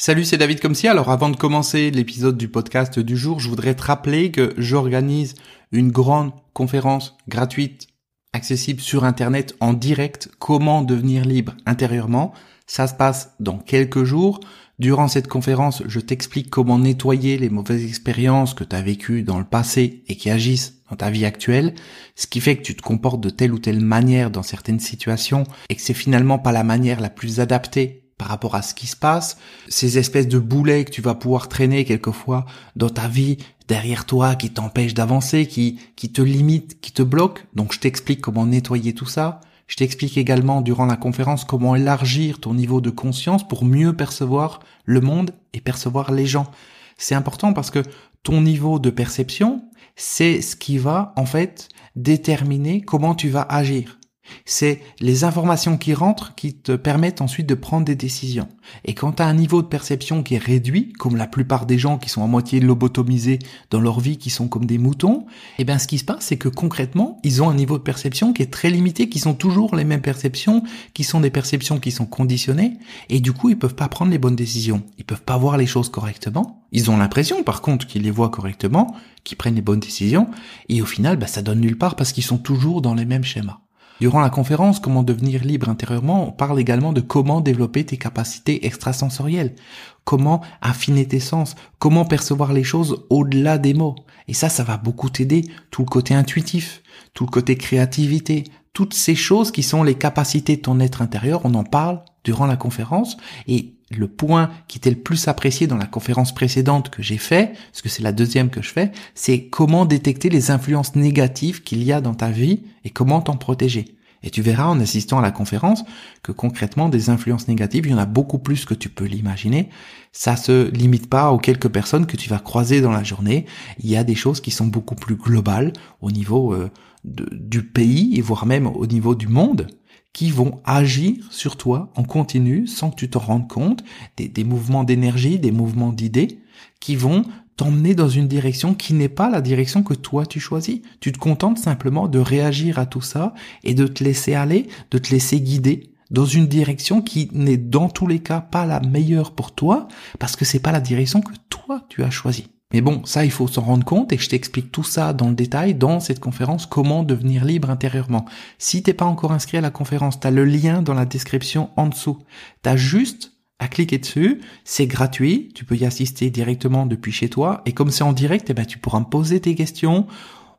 Salut, c'est David Comsi. Alors avant de commencer l'épisode du podcast du jour, je voudrais te rappeler que j'organise une grande conférence gratuite, accessible sur Internet en direct, comment devenir libre intérieurement. Ça se passe dans quelques jours. Durant cette conférence, je t'explique comment nettoyer les mauvaises expériences que tu as vécues dans le passé et qui agissent dans ta vie actuelle, ce qui fait que tu te comportes de telle ou telle manière dans certaines situations et que c'est finalement pas la manière la plus adaptée par rapport à ce qui se passe, ces espèces de boulets que tu vas pouvoir traîner quelquefois dans ta vie derrière toi qui t'empêchent d'avancer, qui, qui te limitent, qui te bloquent. Donc je t'explique comment nettoyer tout ça. Je t'explique également durant la conférence comment élargir ton niveau de conscience pour mieux percevoir le monde et percevoir les gens. C'est important parce que ton niveau de perception, c'est ce qui va en fait déterminer comment tu vas agir. C'est les informations qui rentrent qui te permettent ensuite de prendre des décisions. Et quand tu as un niveau de perception qui est réduit, comme la plupart des gens qui sont à moitié lobotomisés dans leur vie, qui sont comme des moutons, eh bien ce qui se passe, c'est que concrètement, ils ont un niveau de perception qui est très limité, qui sont toujours les mêmes perceptions, qui sont des perceptions qui sont conditionnées, et du coup, ils peuvent pas prendre les bonnes décisions. Ils peuvent pas voir les choses correctement. Ils ont l'impression, par contre, qu'ils les voient correctement, qu'ils prennent les bonnes décisions, et au final, bah, ça donne nulle part parce qu'ils sont toujours dans les mêmes schémas. Durant la conférence Comment devenir libre intérieurement, on parle également de comment développer tes capacités extrasensorielles, comment affiner tes sens, comment percevoir les choses au-delà des mots. Et ça, ça va beaucoup t'aider, tout le côté intuitif, tout le côté créativité, toutes ces choses qui sont les capacités de ton être intérieur, on en parle durant la conférence. Et le point qui était le plus apprécié dans la conférence précédente que j'ai fait, parce que c'est la deuxième que je fais, c'est comment détecter les influences négatives qu'il y a dans ta vie et comment t'en protéger. Et tu verras en assistant à la conférence que concrètement des influences négatives, il y en a beaucoup plus que tu peux l'imaginer. Ça se limite pas aux quelques personnes que tu vas croiser dans la journée. Il y a des choses qui sont beaucoup plus globales au niveau euh, du pays et voire même au niveau du monde qui vont agir sur toi en continu sans que tu te rendes compte, des, des mouvements d'énergie, des mouvements d'idées qui vont t'emmener dans une direction qui n'est pas la direction que toi tu choisis. Tu te contentes simplement de réagir à tout ça et de te laisser aller, de te laisser guider dans une direction qui n'est dans tous les cas pas la meilleure pour toi parce que c'est pas la direction que toi tu as choisie. Mais bon, ça, il faut s'en rendre compte et je t'explique tout ça dans le détail dans cette conférence Comment devenir libre intérieurement. Si t'es pas encore inscrit à la conférence, t'as le lien dans la description en dessous. T'as juste à cliquer dessus, c'est gratuit, tu peux y assister directement depuis chez toi, et comme c'est en direct, eh ben, tu pourras me poser tes questions,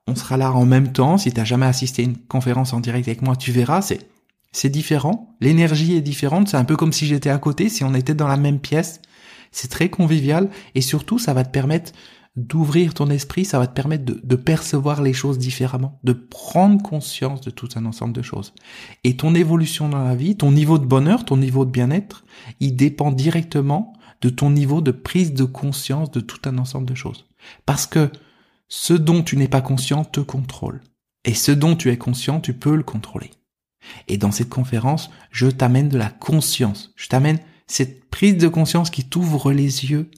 on sera là en même temps, si t'as jamais assisté à une conférence en direct avec moi, tu verras, c'est, c'est différent, l'énergie est différente, c'est un peu comme si j'étais à côté, si on était dans la même pièce, c'est très convivial, et surtout, ça va te permettre d'ouvrir ton esprit, ça va te permettre de, percevoir les choses différemment, de prendre conscience de tout un ensemble de choses. Et ton évolution dans la vie, ton niveau de bonheur, ton niveau de bien-être, il dépend directement de ton niveau de prise de conscience de tout un ensemble de choses. Parce que ce dont tu n'es pas conscient te contrôle. Et ce dont tu es conscient, tu peux le contrôler. Et dans cette conférence, je t'amène de la conscience. Je t'amène cette prise de conscience qui t'ouvre les yeux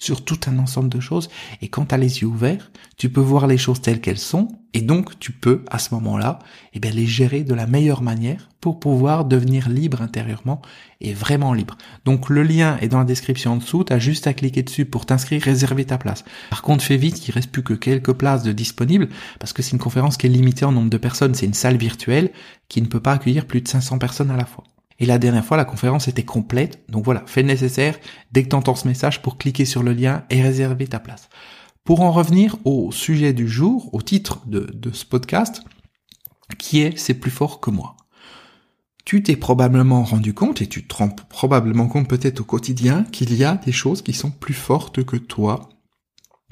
sur tout un ensemble de choses. Et quand tu as les yeux ouverts, tu peux voir les choses telles qu'elles sont. Et donc, tu peux, à ce moment-là, eh bien, les gérer de la meilleure manière pour pouvoir devenir libre intérieurement et vraiment libre. Donc, le lien est dans la description en dessous. Tu as juste à cliquer dessus pour t'inscrire, réserver ta place. Par contre, fais vite, il reste plus que quelques places de disponibles parce que c'est une conférence qui est limitée en nombre de personnes. C'est une salle virtuelle qui ne peut pas accueillir plus de 500 personnes à la fois. Et la dernière fois, la conférence était complète. Donc voilà, fais le nécessaire dès que tu ce message pour cliquer sur le lien et réserver ta place. Pour en revenir au sujet du jour, au titre de, de ce podcast, qui est C'est plus fort que moi. Tu t'es probablement rendu compte, et tu te rends probablement compte peut-être au quotidien, qu'il y a des choses qui sont plus fortes que toi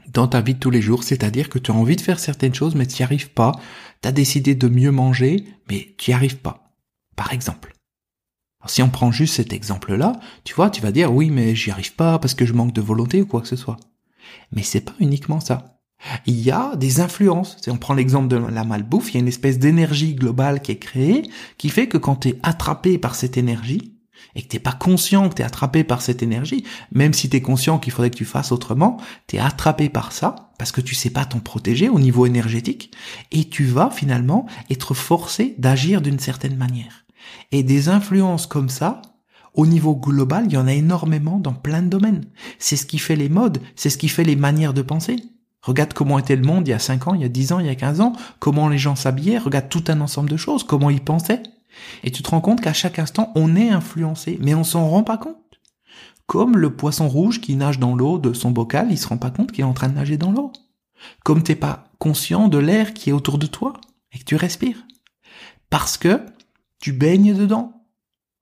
dans ta vie de tous les jours, c'est-à-dire que tu as envie de faire certaines choses mais tu n'y arrives pas, tu as décidé de mieux manger mais tu n'y arrives pas. Par exemple. Alors, si on prend juste cet exemple-là, tu vois, tu vas dire oui, mais j'y arrive pas parce que je manque de volonté ou quoi que ce soit. Mais c'est pas uniquement ça. Il y a des influences. Si on prend l'exemple de la malbouffe, il y a une espèce d'énergie globale qui est créée, qui fait que quand tu es attrapé par cette énergie, et que t'es pas conscient que tu es attrapé par cette énergie, même si tu es conscient qu'il faudrait que tu fasses autrement, tu es attrapé par ça, parce que tu sais pas t'en protéger au niveau énergétique, et tu vas finalement être forcé d'agir d'une certaine manière. Et des influences comme ça, au niveau global, il y en a énormément dans plein de domaines. C'est ce qui fait les modes, c'est ce qui fait les manières de penser. Regarde comment était le monde il y a 5 ans, il y a 10 ans, il y a 15 ans, comment les gens s'habillaient, regarde tout un ensemble de choses, comment ils pensaient. Et tu te rends compte qu'à chaque instant, on est influencé, mais on s'en rend pas compte. Comme le poisson rouge qui nage dans l'eau de son bocal, il se rend pas compte qu'il est en train de nager dans l'eau. Comme t'es pas conscient de l'air qui est autour de toi et que tu respires. Parce que tu baignes dedans?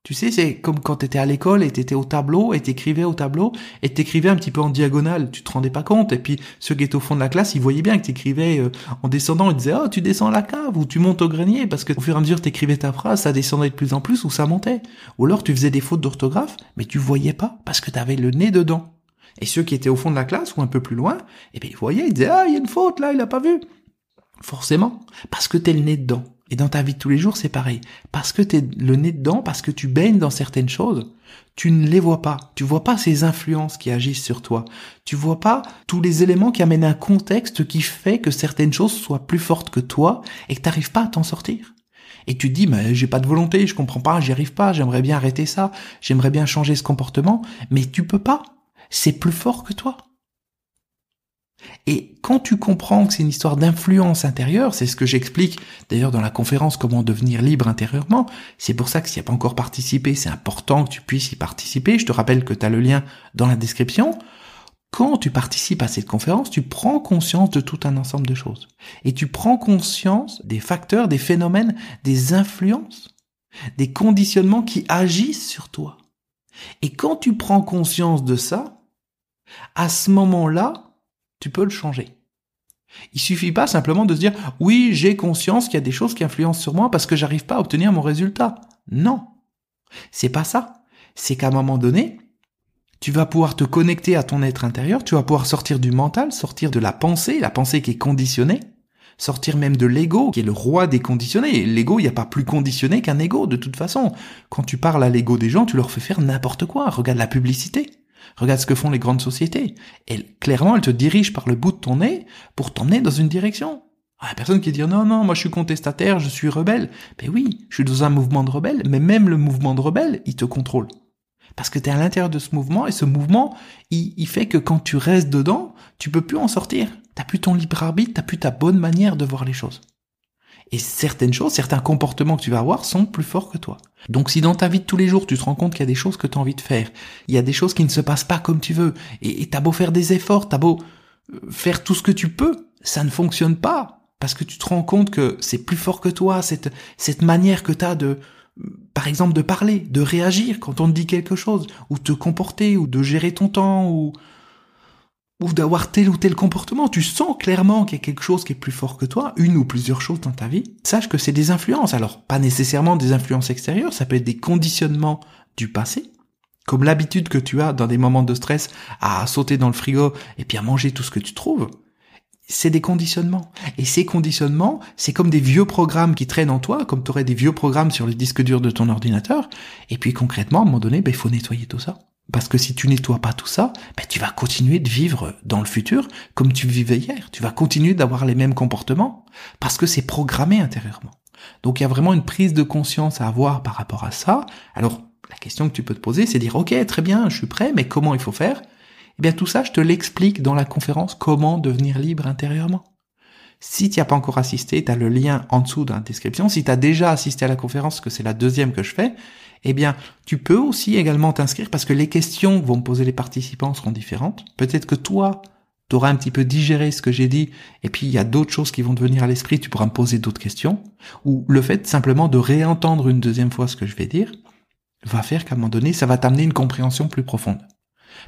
Tu sais, c'est comme quand t'étais à l'école et t'étais au tableau et t'écrivais au tableau et t'écrivais un petit peu en diagonale. Tu te rendais pas compte. Et puis, ceux qui étaient au fond de la classe, ils voyaient bien que t'écrivais euh, en descendant. Ils disaient, oh, tu descends à la cave ou tu montes au grenier parce que au fur et à mesure t'écrivais ta phrase, ça descendait de plus en plus ou ça montait. Ou alors tu faisais des fautes d'orthographe, mais tu voyais pas parce que t'avais le nez dedans. Et ceux qui étaient au fond de la classe ou un peu plus loin, eh bien, ils voyaient, ils disaient, ah, il y a une faute là, il a pas vu. Forcément. Parce que t'es le nez dedans. Et dans ta vie de tous les jours, c'est pareil. Parce que tu es le nez dedans, parce que tu baignes dans certaines choses, tu ne les vois pas. Tu vois pas ces influences qui agissent sur toi. Tu vois pas tous les éléments qui amènent un contexte qui fait que certaines choses soient plus fortes que toi et que t'arrives pas à t'en sortir. Et tu te dis, mais j'ai pas de volonté, je comprends pas, j'y arrive pas, j'aimerais bien arrêter ça, j'aimerais bien changer ce comportement, mais tu peux pas. C'est plus fort que toi. Et quand tu comprends que c'est une histoire d'influence intérieure, c'est ce que j'explique d'ailleurs dans la conférence Comment devenir libre intérieurement, c'est pour ça que s'il n'y a pas encore participé, c'est important que tu puisses y participer. Je te rappelle que tu as le lien dans la description. Quand tu participes à cette conférence, tu prends conscience de tout un ensemble de choses. Et tu prends conscience des facteurs, des phénomènes, des influences, des conditionnements qui agissent sur toi. Et quand tu prends conscience de ça, à ce moment-là, tu peux le changer. Il suffit pas simplement de se dire oui, j'ai conscience qu'il y a des choses qui influencent sur moi parce que j'arrive pas à obtenir mon résultat. Non. C'est pas ça. C'est qu'à un moment donné, tu vas pouvoir te connecter à ton être intérieur, tu vas pouvoir sortir du mental, sortir de la pensée, la pensée qui est conditionnée, sortir même de l'ego, qui est le roi des conditionnés. L'ego, il n'y a pas plus conditionné qu'un ego, de toute façon. Quand tu parles à l'ego des gens, tu leur fais faire n'importe quoi. Regarde la publicité. Regarde ce que font les grandes sociétés. Et clairement, elles te dirigent par le bout de ton nez pour t'emmener dans une direction. Ah, personne qui dit non, non, moi je suis contestataire, je suis rebelle. Ben oui, je suis dans un mouvement de rebelle, mais même le mouvement de rebelle, il te contrôle. Parce que tu es à l'intérieur de ce mouvement et ce mouvement, il, il, fait que quand tu restes dedans, tu peux plus en sortir. T'as plus ton libre arbitre, t'as plus ta bonne manière de voir les choses. Et certaines choses, certains comportements que tu vas avoir sont plus forts que toi. Donc si dans ta vie de tous les jours, tu te rends compte qu'il y a des choses que tu as envie de faire, il y a des choses qui ne se passent pas comme tu veux, et t'as beau faire des efforts, t'as beau euh, faire tout ce que tu peux, ça ne fonctionne pas. Parce que tu te rends compte que c'est plus fort que toi, cette, cette manière que tu as de, par exemple, de parler, de réagir quand on te dit quelque chose, ou te comporter, ou de gérer ton temps, ou, ou d'avoir tel ou tel comportement, tu sens clairement qu'il y a quelque chose qui est plus fort que toi, une ou plusieurs choses dans ta vie, sache que c'est des influences. Alors, pas nécessairement des influences extérieures, ça peut être des conditionnements du passé, comme l'habitude que tu as dans des moments de stress à sauter dans le frigo et puis à manger tout ce que tu trouves. C'est des conditionnements. Et ces conditionnements, c'est comme des vieux programmes qui traînent en toi, comme tu aurais des vieux programmes sur le disque dur de ton ordinateur. Et puis concrètement, à un moment donné, ben, il faut nettoyer tout ça. Parce que si tu nettoies pas tout ça, ben tu vas continuer de vivre dans le futur comme tu vivais hier. Tu vas continuer d'avoir les mêmes comportements parce que c'est programmé intérieurement. Donc il y a vraiment une prise de conscience à avoir par rapport à ça. Alors la question que tu peux te poser, c'est dire ok très bien, je suis prêt, mais comment il faut faire? Eh bien tout ça, je te l'explique dans la conférence comment devenir libre intérieurement. Si tu as pas encore assisté, tu as le lien en dessous dans la description. Si tu as déjà assisté à la conférence, que c'est la deuxième que je fais, eh bien, tu peux aussi également t'inscrire parce que les questions que vont me poser les participants seront différentes. Peut-être que toi, tu auras un petit peu digéré ce que j'ai dit, et puis il y a d'autres choses qui vont te venir à l'esprit, tu pourras me poser d'autres questions, ou le fait simplement de réentendre une deuxième fois ce que je vais dire, va faire qu'à un moment donné, ça va t'amener une compréhension plus profonde.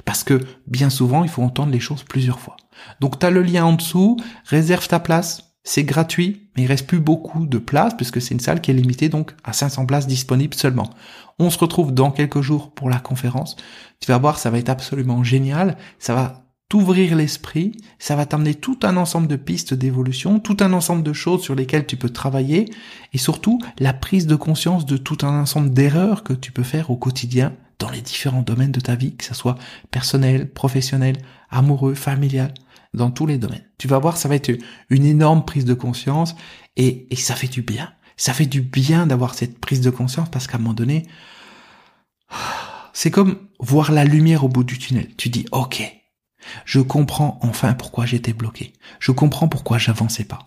Parce que bien souvent, il faut entendre les choses plusieurs fois. Donc tu as le lien en dessous, réserve ta place, c'est gratuit, mais il reste plus beaucoup de places puisque c'est une salle qui est limitée donc à 500 places disponibles seulement. On se retrouve dans quelques jours pour la conférence. Tu vas voir, ça va être absolument génial. Ça va t'ouvrir l'esprit, ça va t'amener tout un ensemble de pistes d'évolution, tout un ensemble de choses sur lesquelles tu peux travailler et surtout la prise de conscience de tout un ensemble d'erreurs que tu peux faire au quotidien dans les différents domaines de ta vie, que ce soit personnel, professionnel, amoureux, familial dans tous les domaines. Tu vas voir, ça va être une énorme prise de conscience et, ça fait du bien. Ça fait du bien d'avoir cette prise de conscience parce qu'à un moment donné, C'est comme voir la lumière au bout du tunnel. Tu dis, ok, je comprends enfin pourquoi j'étais bloqué. Je comprends pourquoi j'avançais pas.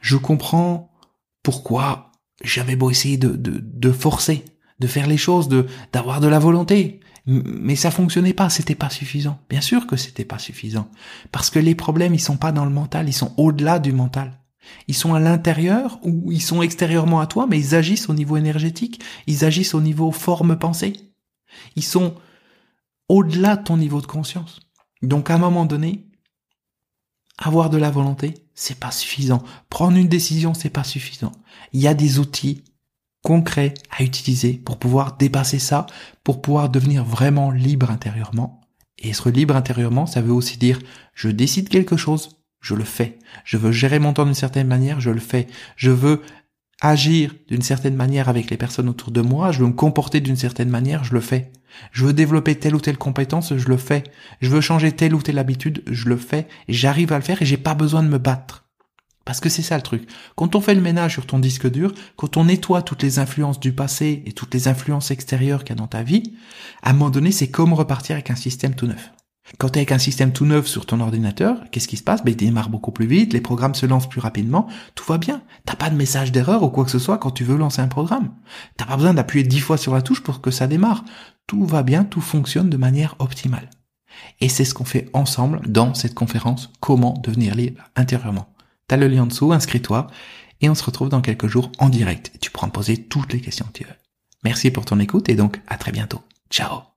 Je comprends pourquoi j'avais beau essayer de forcer, de faire les choses, de, d'avoir de la volonté. Mais ça fonctionnait pas, c'était pas suffisant. Bien sûr que c'était pas suffisant. Parce que les problèmes, ils sont pas dans le mental, ils sont au-delà du mental. Ils sont à l'intérieur ou ils sont extérieurement à toi, mais ils agissent au niveau énergétique, ils agissent au niveau forme pensée. Ils sont au-delà de ton niveau de conscience. Donc à un moment donné, avoir de la volonté, c'est pas suffisant. Prendre une décision, c'est pas suffisant. Il y a des outils concrets à utiliser pour pouvoir dépasser ça, pour pouvoir devenir vraiment libre intérieurement. Et être libre intérieurement, ça veut aussi dire je décide quelque chose, je le fais. Je veux gérer mon temps d'une certaine manière, je le fais. Je veux agir d'une certaine manière avec les personnes autour de moi, je veux me comporter d'une certaine manière, je le fais. Je veux développer telle ou telle compétence, je le fais. Je veux changer telle ou telle habitude, je le fais. J'arrive à le faire et j'ai pas besoin de me battre. Parce que c'est ça le truc. Quand on fait le ménage sur ton disque dur, quand on nettoie toutes les influences du passé et toutes les influences extérieures qu'il y a dans ta vie, à un moment donné, c'est comme repartir avec un système tout neuf. Quand tu es avec un système tout neuf sur ton ordinateur, qu'est-ce qui se passe? Ben, Il démarre beaucoup plus vite, les programmes se lancent plus rapidement, tout va bien. T'as pas de message d'erreur ou quoi que ce soit quand tu veux lancer un programme. T'as pas besoin d'appuyer dix fois sur la touche pour que ça démarre. Tout va bien, tout fonctionne de manière optimale. Et c'est ce qu'on fait ensemble dans cette conférence Comment devenir libre intérieurement. T'as le lien en dessous, inscris-toi et on se retrouve dans quelques jours en direct. Tu pourras me poser toutes les questions que tu veux. Merci pour ton écoute et donc à très bientôt. Ciao